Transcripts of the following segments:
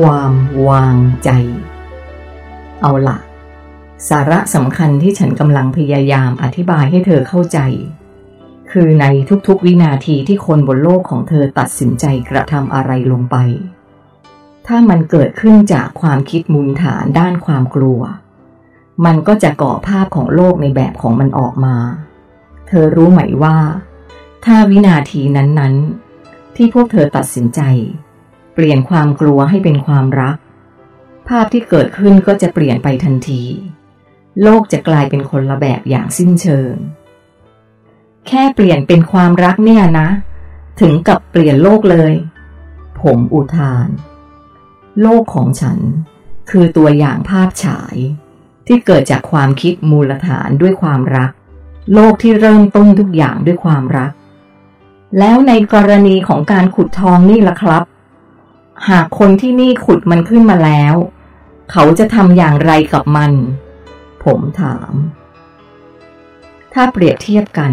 ความวางใจ เอาละสาระสำคัญที่ฉันกำลังพยายามอธิบายให้เธอเข้าใจ คือในทุกๆวินาทีที่คนบนโลกของเธอตัดสินใจกระทำอะไรลงไป ถ้ามันเกิดขึ้นจากความคิดมูลฐานด้านความกลัว มันก็จะก่อภาพของโลกในแบบของมันออกมา เธอรู้ไหมว่า ถ้าวินาทีนั้นๆ ที่พวกเธอตัดสินใจ ปลี่ยนความกลัวให้เป็นความรัก ภาพที่เกิดขึ้นก็จะเปลี่ยนไปทันที โลกจะกลายเป็นคนละแบบอย่างสิ้นเชิง แค่เปลี่ยนเป็นความรักเนี่ยนะ ถึงกับเปลี่ยนโลกเลย ผมอุทาน โลกของฉัน คือตัวอย่างภาพฉาย ที่เกิดจากความคิดมูลฐานด้วยความรัก โลกที่เริ่มต้นทุกอย่างด้วยความรัก แล้วในกรณีของการขุดทองนี่ล่ะครับ หากคนที่นี่ขุดมันขึ้นมาแล้ว เขาจะทำอย่างไรกับมัน ผมถาม ถ้าเปรียบเทียบกัน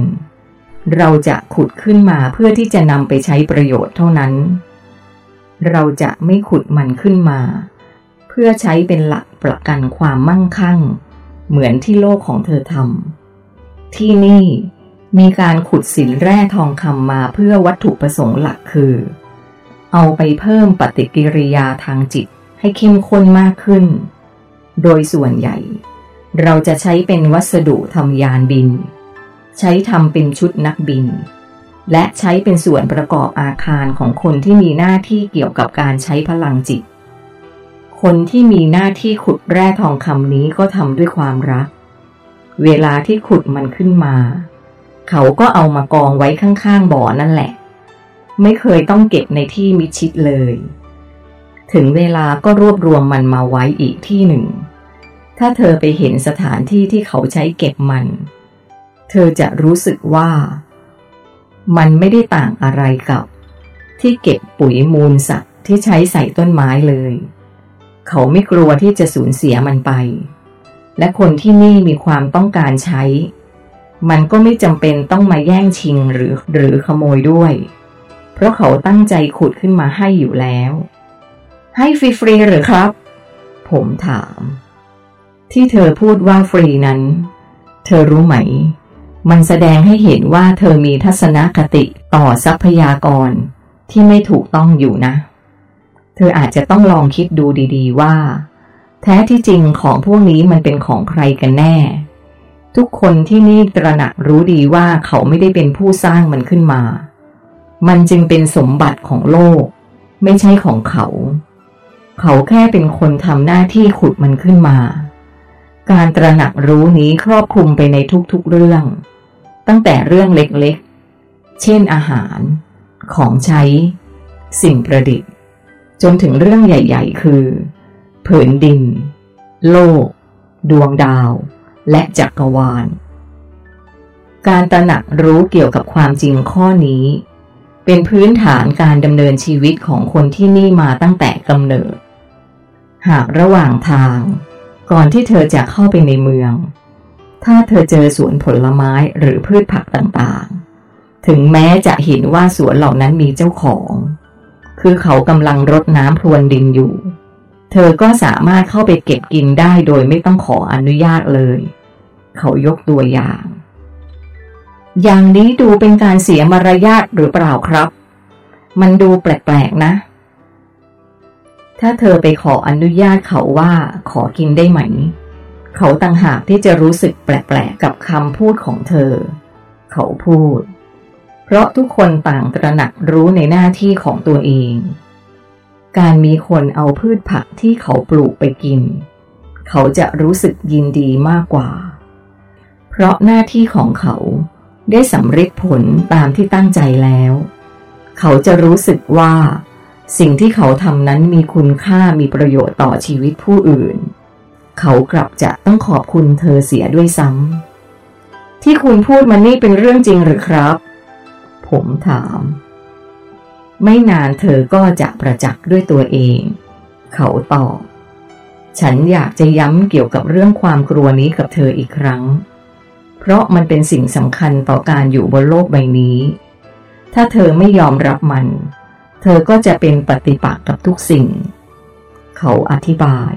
เราจะขุดขึ้นมาเพื่อที่จะนำไปใช้ประโยชน์เท่านั้น เราจะไม่ขุดมันขึ้นมา เพื่อใช้เป็นหลักประกันความมั่งคั่ง เหมือนที่โลกของเธอทำที่นี่มีการขุดสินแร่ทองคำมาเพื่อวัตถุประสงค์หลักคือ เอาไปเพิ่มปฏิกิริยาทางจิตให้เข้มข้นมากขึ้น โดยส่วนใหญ่ เราจะใช้เป็นวัสดุทำยานบิน ใช้ทำเป็นชุดนักบิน และใช้เป็นส่วนประกอบอาคารของคนที่มีหน้าที่เกี่ยวกับการใช้พลังจิต คนที่มีหน้าที่ขุดแร่ทองคำนี้ก็ทำด้วยความรัก เวลาที่ขุดมันขึ้นมา เขาก็เอามากองไว้ข้างๆบ่อนั่นแหละ ไม่เคยต้องเก็บในที่มิชิดเลย ถึงเวลาก็รวบรวมมันมาไว้อีกที่หนึ่ง ถ้าเธอไปเห็นสถานที่ที่เขาใช้เก็บมัน เธอจะรู้สึกว่า มันไม่ได้ต่างอะไรกับ ที่เก็บปุ๋ยมูลสัตว์ที่ใช้ใส่ต้นไม้เลย เขาไม่กลัวที่จะสูญเสียมันไป และคนที่นี่มีความต้องการใช้ มันก็ไม่จำเป็นต้องมาแย่งชิงหรือหรือขโมยด้วย เพราะเขาตั้งใจขุดขึ้นมาให้อยู่แล้ว ให้ฟรีๆหรือครับ ผมถาม ที่เธอพูดว่าฟรีนั้น เธอรู้ไหม มันแสดงให้เห็นว่าเธอมีทัศนคติต่อทรัพยากรที่ไม่ถูกต้องอยู่นะ เธออาจจะต้องลองคิดดูดีๆว่า แท้ที่จริงของพวกนี้มันเป็นของใครกันแน่ ทุกคนที่นี่ตระหนักรู้ดีว่าเขาไม่ได้เป็นผู้สร้างมันขึ้นมา มันจึงเป็นสมบัติของโลก ไม่ใช่ของเขา เขาแค่เป็นคนทำหน้าที่ขุดมันขึ้นมา การตระหนักรู้นี้ครอบคลุมไปในทุกๆเรื่อง ตั้งแต่เรื่องเล็กๆ เช่นอาหาร ของใช้ สิ่งประดิษฐ์ จนถึงเรื่องใหญ่ๆ คือ ผืนดิน โลก ดวงดาว และจักรวาลการตระหนักรู้เกี่ยวกับความจริงข้อนี้ เป็นพื้นฐานการดำเนินชีวิตของคนที่นี่มาตั้งแต่กำเนิด หากระหว่างทาง ก่อนที่เธอจะเข้าไปในเมือง ถ้าเธอเจอสวนผลไม้หรือพืชผักต่างๆ ถึงแม้จะเห็นว่าสวนเหล่านั้นมีเจ้าของ คือเขากำลังรดน้ำพรวนดินอยู่ เธอก็สามารถเข้าไปเก็บกินได้โดยไม่ต้องขออนุญาตเลย เขายกตัวอย่าง อย่างนี้ดูเป็นการเสียมารยาทหรือเปล่าครับ มันดูแปลกๆนะ ถ้าเธอไปขออนุญาตเขาว่าขอกินได้ไหม เขาต่างหากที่จะรู้สึกแปลกๆกับคำพูดของเธอ เขาพูด เพราะทุกคนต่างตระหนักรู้ในหน้าที่ของตัวเอง การมีคนเอาพืชผักที่เขาปลูกไปกิน เขาจะรู้สึกยินดีมากกว่า เพราะหน้าที่ของเขา ได้สำเร็จผลตามที่ตั้งใจแล้ว เขาจะรู้สึกว่า สิ่งที่เขาทำนั้นมีคุณค่ามีประโยชน์ต่อชีวิตผู้อื่น เขากลับจะต้องขอบคุณเธอเสียด้วยซ้ำที่คุณพูดมานี่เป็นเรื่องจริงหรือครับ ผมถาม ไม่นานเธอก็จะประจักษ์ด้วยตัวเอง เขาตอบฉันอยากจะย้ำเกี่ยวกับเรื่องความกลัวนี้กับเธออีกครั้ง เพราะมันเป็นสิ่งสำคัญต่อการอยู่บนโลกใบนี้ ถ้าเธอไม่ยอมรับมัน เธอก็จะเป็นปฏิปักษ์กับทุกสิ่ง เขาอธิบาย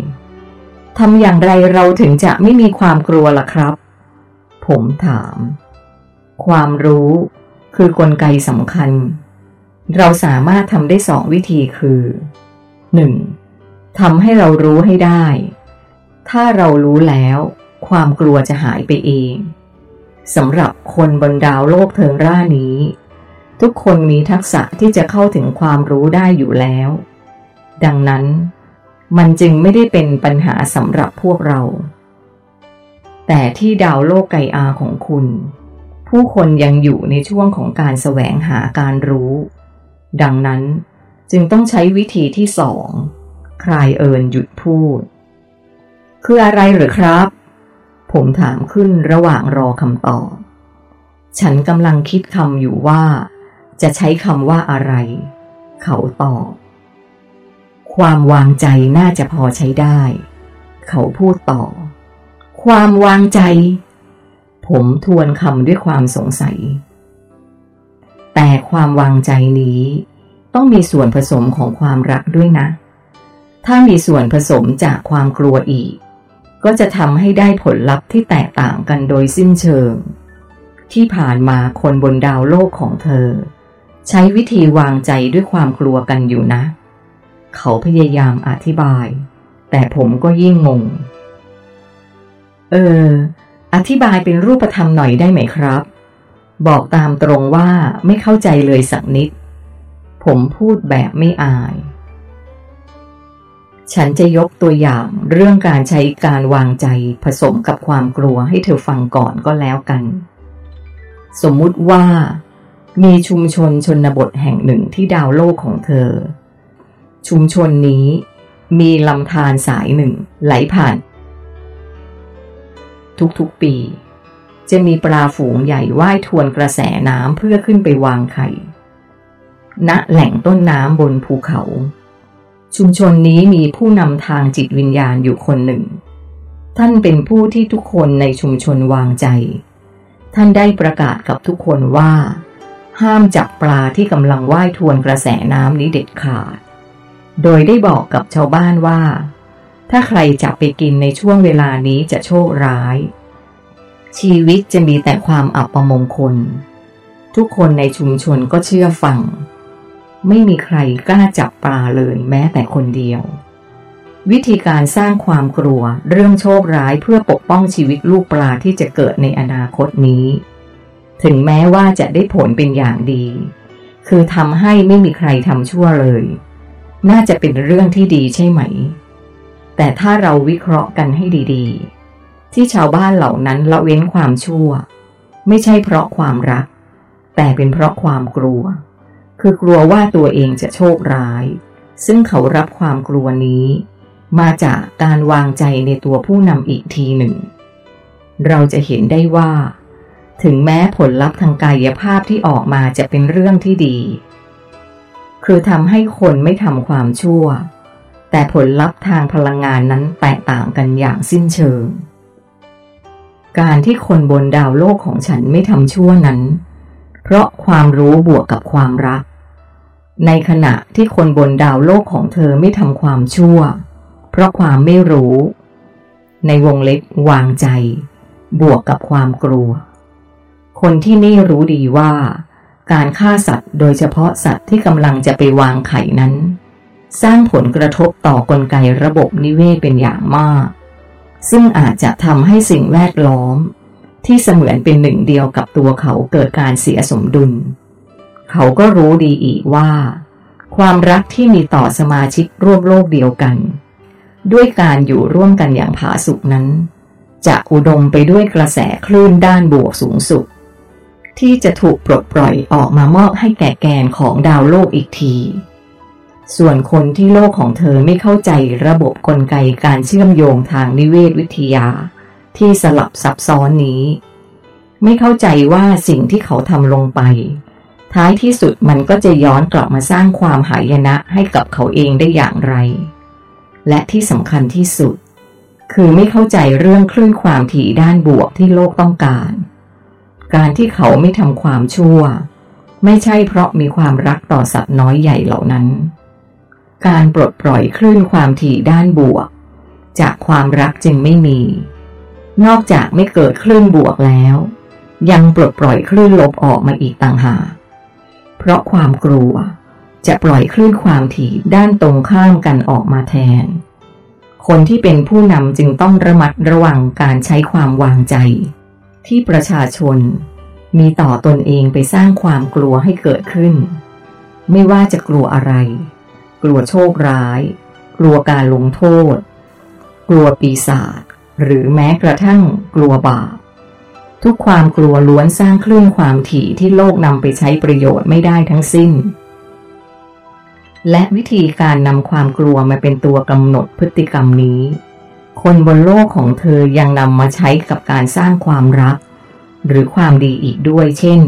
ทำอย่างไรเราถึงจะไม่มีความกลัวล่ะครับ ผมถาม ความรู้คือกลไกสำคัญ เราสามารถทำได้สองวิธีคือ 1. ทำให้เรารู้ให้ได้ ถ้าเรารู้แล้ว ความกลัวจะหายไปเอง สำหรับคนบนดาวโลกเทิงร่านี้ ทุกคนมีทักษะที่จะเข้าถึงความรู้ได้อยู่แล้ว ดังนั้น มันจึงไม่ได้เป็นปัญหาสำหรับพวกเรา แต่ที่ดาวโลกไกอาของคุณ ผู้คนยังอยู่ในช่วงของการแสวงหาการรู้ ดังนั้นจึงต้องใช้วิธีที่สอง คลายเอิญหยุดพูด คืออะไรหรือครับ ผมถามขึ้นระหว่างรอคำตอบ ฉันกำลังคิดคำอยู่ว่า จะใช้คำว่าอะไร เขาตอบ ความวางใจน่าจะพอใช้ได้ เขาพูดต่อ ความวางใจ ผมทวนคำด้วยความสงสัย แต่ความวางใจนี้ต้องมีส่วนผสมของความรักด้วยนะ ถ้ามีส่วนผสมจากความกลัวอีก ก็จะทำให้ได้ผลลัพธ์ที่แตกต่างกันโดยสิ้นเชิง ที่ผ่านมาคนบนดาวโลกของเธอ ใช้วิธีวางใจด้วยความกลัวกันอยู่นะ เขาพยายามอธิบาย แต่ผมก็ยิ่งงง เออ อธิบายเป็นรูปธรรมหน่อยได้ไหมครับ บอกตามตรงว่าไม่เข้าใจเลยสักนิด ผมพูดแบบไม่อาย ฉันจะยกตัวอย่างเรื่องการใช้การวางใจผสมกับความกลัวให้เธอฟังก่อนก็แล้วกัน สมมุติว่า มีชุมชนชนบทแห่งหนึ่งที่ดาวโลกของเธอ ชุมชนนี้มีลำธารสายหนึ่งไหลผ่าน ทุกๆปี จะมีปลาฝูงใหญ่ว่ายทวนกระแสน้ำเพื่อขึ้นไปวางไข่ณแหล่งต้นน้ำบนภูเขา ชุมชนนี้มีผู้นำทางจิตวิญญาณอยู่คนหนึ่ง ท่านเป็นผู้ที่ทุกคนในชุมชนวางใจ ท่านได้ประกาศกับทุกคนว่า ห้ามจับปลาที่กำลังว่ายทวนกระแสน้ำนี้เด็ดขาด โดยได้บอกกับชาวบ้านว่า ถ้าใครจับไปกินในช่วงเวลานี้จะโชคร้าย ชีวิตจะมีแต่ความอับประมงคล ทุกคนในชุมชนก็เชื่อฟัง ไม่มีใครกล้าจับปลาเลยแม้แต่คนเดียว วิธีการสร้างความกลัวเรื่องโชคร้ายเพื่อปกป้องชีวิตลูกปลาที่จะเกิดในอนาคตนี้ ถึงแม้ว่าจะได้ผลเป็นอย่างดี คือทำให้ไม่มีใครทำชั่วเลย น่าจะเป็นเรื่องที่ดีใช่ไหม แต่ถ้าเราวิเคราะห์กันให้ดีๆ ที่ชาวบ้านเหล่านั้นละเว้นความชั่ว ไม่ใช่เพราะความรัก แต่เป็นเพราะความกลัว คือกลัวว่าตัวเองจะโชคร้าย ซึ่งเขารับความกลัวนี้ มาจากการวางใจในตัวผู้นำอีกทีหนึ่ง เราจะเห็นได้ว่า ถึงแม้ผลลัพธ์ทางกายภาพที่ออกมาจะเป็นเรื่องที่ดี คือทำให้คนไม่ทำความชั่ว แต่ผลลัพธ์ทางพลังงานนั้นแตกต่างกันอย่างสิ้นเชิง การที่คนบนดาวโลกของฉันไม่ทำชั่วนั้น เพราะความรู้บวกกับความรัก ในขณะที่คนบนดาวโลกของเธอไม่ทำความชั่ว เพราะความไม่รู้ ในวงเล็บวางใจ บวกกับความกลัว คนที่นี่รู้ดีว่า การฆ่าสัตว์โดยเฉพาะสัตว์ที่กำลังจะไปวางไข่นั้น สร้างผลกระทบต่อกลไกระบบนิเวศเป็นอย่างมาก ซึ่งอาจจะทำให้สิ่งแวดล้อม ที่เสมือนเป็นหนึ่งเดียวกับตัวเขาเกิดการเสียสมดุล เขาก็รู้ดีอีกว่า ความรักที่มีต่อสมาชิกร่วมโลกเดียวกัน ด้วยการอยู่ร่วมกันอย่างผาสุกนั้น จะอุดมไปด้วยกระแสคลื่นด้านบวกสูงสุด ที่จะถูกปลดปล่อยออกมามอบให้แก่แกนของดาวโลกอีกที ส่วนคนที่โลกของเธอไม่เข้าใจระบบกลไกการเชื่อมโยงทางนิเวศวิทยา ที่สลับซับซ้อนนี้ ไม่เข้าใจว่าสิ่งที่เขาทำลงไป ท้ายที่สุดมันก็จะย้อนกลับมาสร้างความหายนะให้กับเขาเองได้อย่างไร และที่สำคัญที่สุด คือไม่เข้าใจเรื่องคลื่นความถี่ด้านบวกที่โลกต้องการ การที่เขาไม่ทำความชั่ว ไม่ใช่เพราะมีความรักต่อสัตว์น้อยใหญ่เหล่านั้น การปลดปล่อยคลื่นความถี่ด้านบวก จากความรักจึงไม่มี นอกจากไม่เกิดคลื่นบวกแล้ว ยังปลดปล่อยคลื่นลบออกมาอีกต่างหาก เพราะความกลัว จะปล่อยคลื่นความถี่ด้านตรงข้ามกันออกมาแทน คนที่เป็นผู้นำจึงต้องระมัดระวังการใช้ความวางใจ ที่ประชาชน มีต่อตนเองไปสร้างความกลัวให้เกิดขึ้น ไม่ว่าจะกลัวอะไร กลัวโชคร้าย กลัวการลงโทษ กลัวปีศาจหรือแม้กระทั่งกลัวบาป ทุกความกลัวล้วนสร้างคลื่นความถี่ที่โลกนำไปใช้ประโยชน์ไม่ได้ทั้งสิ้น และวิธีการนำความกลัวมาเป็นตัวกำหนดพฤติกรรมนี้ คนบนโลกของเธอยังนำมาใช้กับการสร้างความรัก หรือความดีอีกด้วย เช่น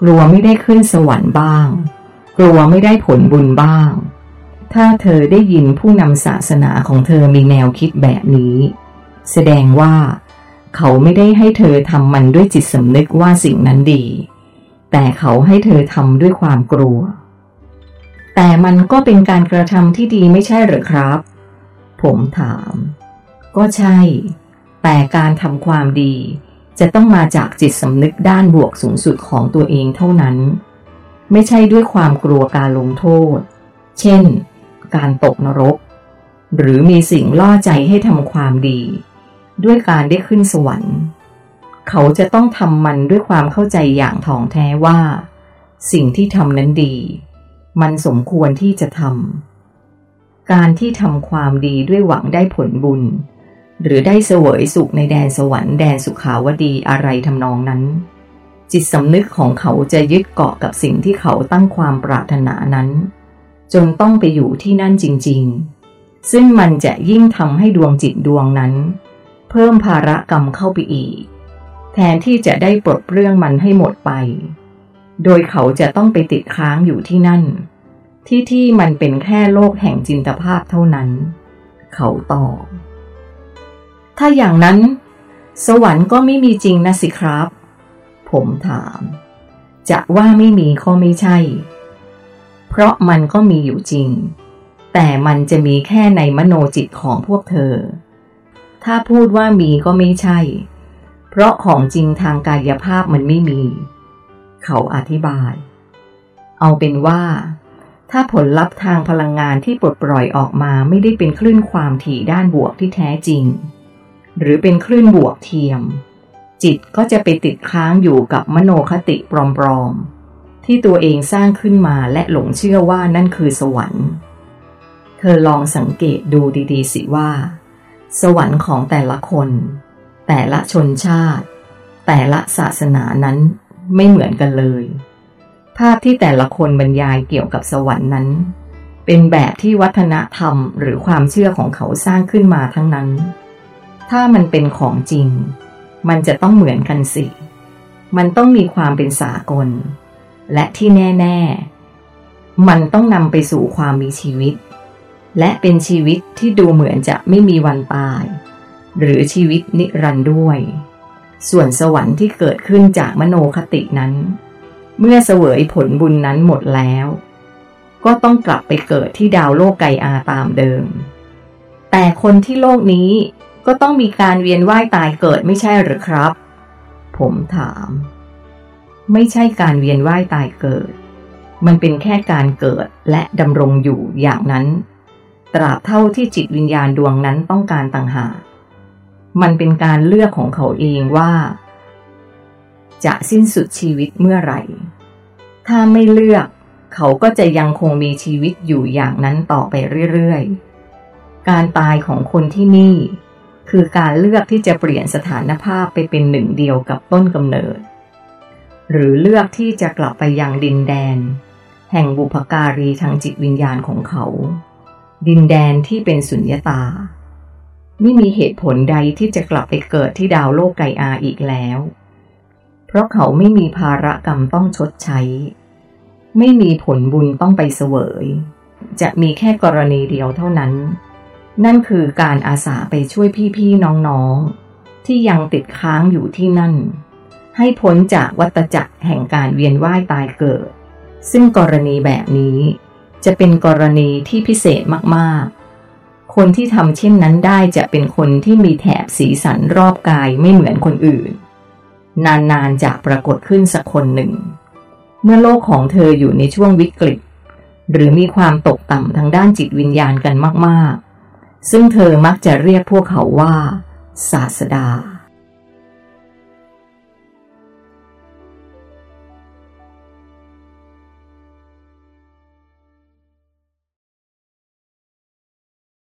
กลัวไม่ได้ขึ้นสวรรค์บ้าง กลัวไม่ได้ผลบุญบ้าง ถ้าเธอได้ยินผู้นำศาสนาของเธอมีแนวคิดแบบนี้ แสดงว่า เขาไม่ได้ให้เธอทำมันด้วยจิตสำนึกว่าสิ่งนั้นดี แต่เขาให้เธอทำด้วยความกลัว แต่มันก็เป็นการกระทำที่ดีไม่ใช่หรือครับ ผมถาม ก็ใช่ แต่การทำความดี จะต้องมาจากจิตสำนึกด้านบวกสูงสุดของตัวเองเท่านั้น ไม่ใช่ด้วยความกลัวการลงโทษ เช่น การตกนรก หรือมีสิ่งล่อใจให้ทำความดี ด้วยการได้ขึ้นสวรรค์ เขาจะต้องทำมันด้วยความเข้าใจอย่างถ่องแท้ว่า สิ่งที่ทำนั้นดี มันสมควรที่จะทำการที่ทำความดีด้วยหวังได้ผลบุญ หรือได้เสวยสุขในแดนสวรรค์แดนสุขาวดีอะไรทำนองนั้น จิตสำนึกของเขาจะยึดเกาะกับสิ่งที่เขาตั้งความปรารถนานั้น จนต้องไปอยู่ที่นั่นจริง ๆ ซึ่งมันจะยิ่งทำให้ดวงจิตดวงนั้น พิ่มภาระกรรมเข้าไปอีก แทนที่จะได้ปลดเรื่องมันให้หมดไป โดยเขาจะต้องไปติดค้างอยู่ที่นั่น ที่ที่มันเป็นแค่โลกแห่งจินตภาพเท่านั้น เขาตอบถ้าอย่างนั้น สวรรค์ก็ไม่มีจริงนะสิครับ ผมถาม จะว่าไม่มีก็ไม่ใช่ เพราะมันก็มีอยู่จริง แต่มันจะมีแค่ในมโนจิตของพวกเธอ ถ้าพูดว่ามีก็ไม่ใช่ เพราะของจริงทางกายภาพมันไม่มี เขาอธิบาย เอาเป็นว่า ถ้าผลลัพธ์ทางพลังงานที่ปลดปล่อยออกมาไม่ได้เป็นคลื่นความถี่ด้านบวกที่แท้จริง หรือเป็นคลื่นบวกเทียม จิตก็จะไปติดค้างอยู่กับมโนคติปลอมๆ ที่ตัวเองสร้างขึ้นมาและหลงเชื่อว่านั่นคือสวรรค์ เธอลองสังเกตดูดีๆสิว่า สวรรค์ของแต่ละคน แต่ละชนชาติ แต่ละศาสนานั้นไม่เหมือนกันเลย ภาพที่แต่ละคนบรรยายเกี่ยวกับสวรรค์นั้น เป็นแบบที่วัฒนธรรมหรือความเชื่อของเขาสร้างขึ้นมาทั้งนั้น ถ้ามันเป็นของจริง มันจะต้องเหมือนกันสิ มันต้องมีความเป็นสากล และที่แน่ ๆ มันต้องนำไปสู่ความมีชีวิต และเป็นชีวิตที่ดูเหมือนจะไม่มีวันตาย หรือชีวิตนิรันดร์ด้วย ส่วนสวรรค์ที่เกิดขึ้นจากมโนคตินั้น เมื่อเสวยผลบุญนั้นหมดแล้ว ก็ต้องกลับไปเกิดที่ดาวโลกไกอาตามเดิม แต่คนที่โลกนี้ก็ต้องมีการเวียนว่ายตายเกิดไม่ใช่หรือครับ ผมถาม ไม่ใช่การเวียนว่ายตายเกิด มันเป็นแค่การเกิดและดำรงอยู่อย่างนั้น ตราบเท่าที่จิตวิญญาณดวงนั้นต้องการต่างหากมันเป็นการเลือกของเขาเองว่า จะสิ้นสุดชีวิตเมื่อไหร่ ถ้าไม่เลือกเขาก็จะยังคงมีชีวิตอยู่อย่างนั้นต่อไปเรื่อยๆ การตายของคนที่นี่ คือการเลือกที่จะเปลี่ยนสถานภาพไปเป็นหนึ่งเดียวกับต้นกำเนิด หรือเลือกที่จะกลับไปยังดินแดน แห่งบุพการีทางจิตวิญญาณของเขา ดินแดนที่เป็นสุญญตา ไม่มีเหตุผลใดที่จะกลับไปเกิดที่ดาวโลกไกอาอีกแล้ว เพราะเขาไม่มีภาระกรรมต้องชดใช้ ไม่มีผลบุญต้องไปเสวย จะมีแค่กรณีเดียวเท่านั้น นั่นคือการอาสาไปช่วยพี่ๆน้องๆ ที่ยังติดค้างอยู่ที่นั่น ให้พ้นจากวัตจักรแห่งการเวียนว่ายตายเกิด ซึ่งกรณีแบบนี้ จะเป็นกรณีที่พิเศษมากๆ คนที่ทำเช่นนั้นได้จะเป็นคนที่มีแถบสีสันรอบกายไม่เหมือนคนอื่น นานๆจะปรากฏขึ้นสักคนหนึ่ง เมื่อโลกของเธออยู่ในช่วงวิกฤต หรือมีความตกต่ำทางด้านจิตวิญญาณกันมากๆ ซึ่งเธอมักจะเรียกพวกเขาว่า ศาสดา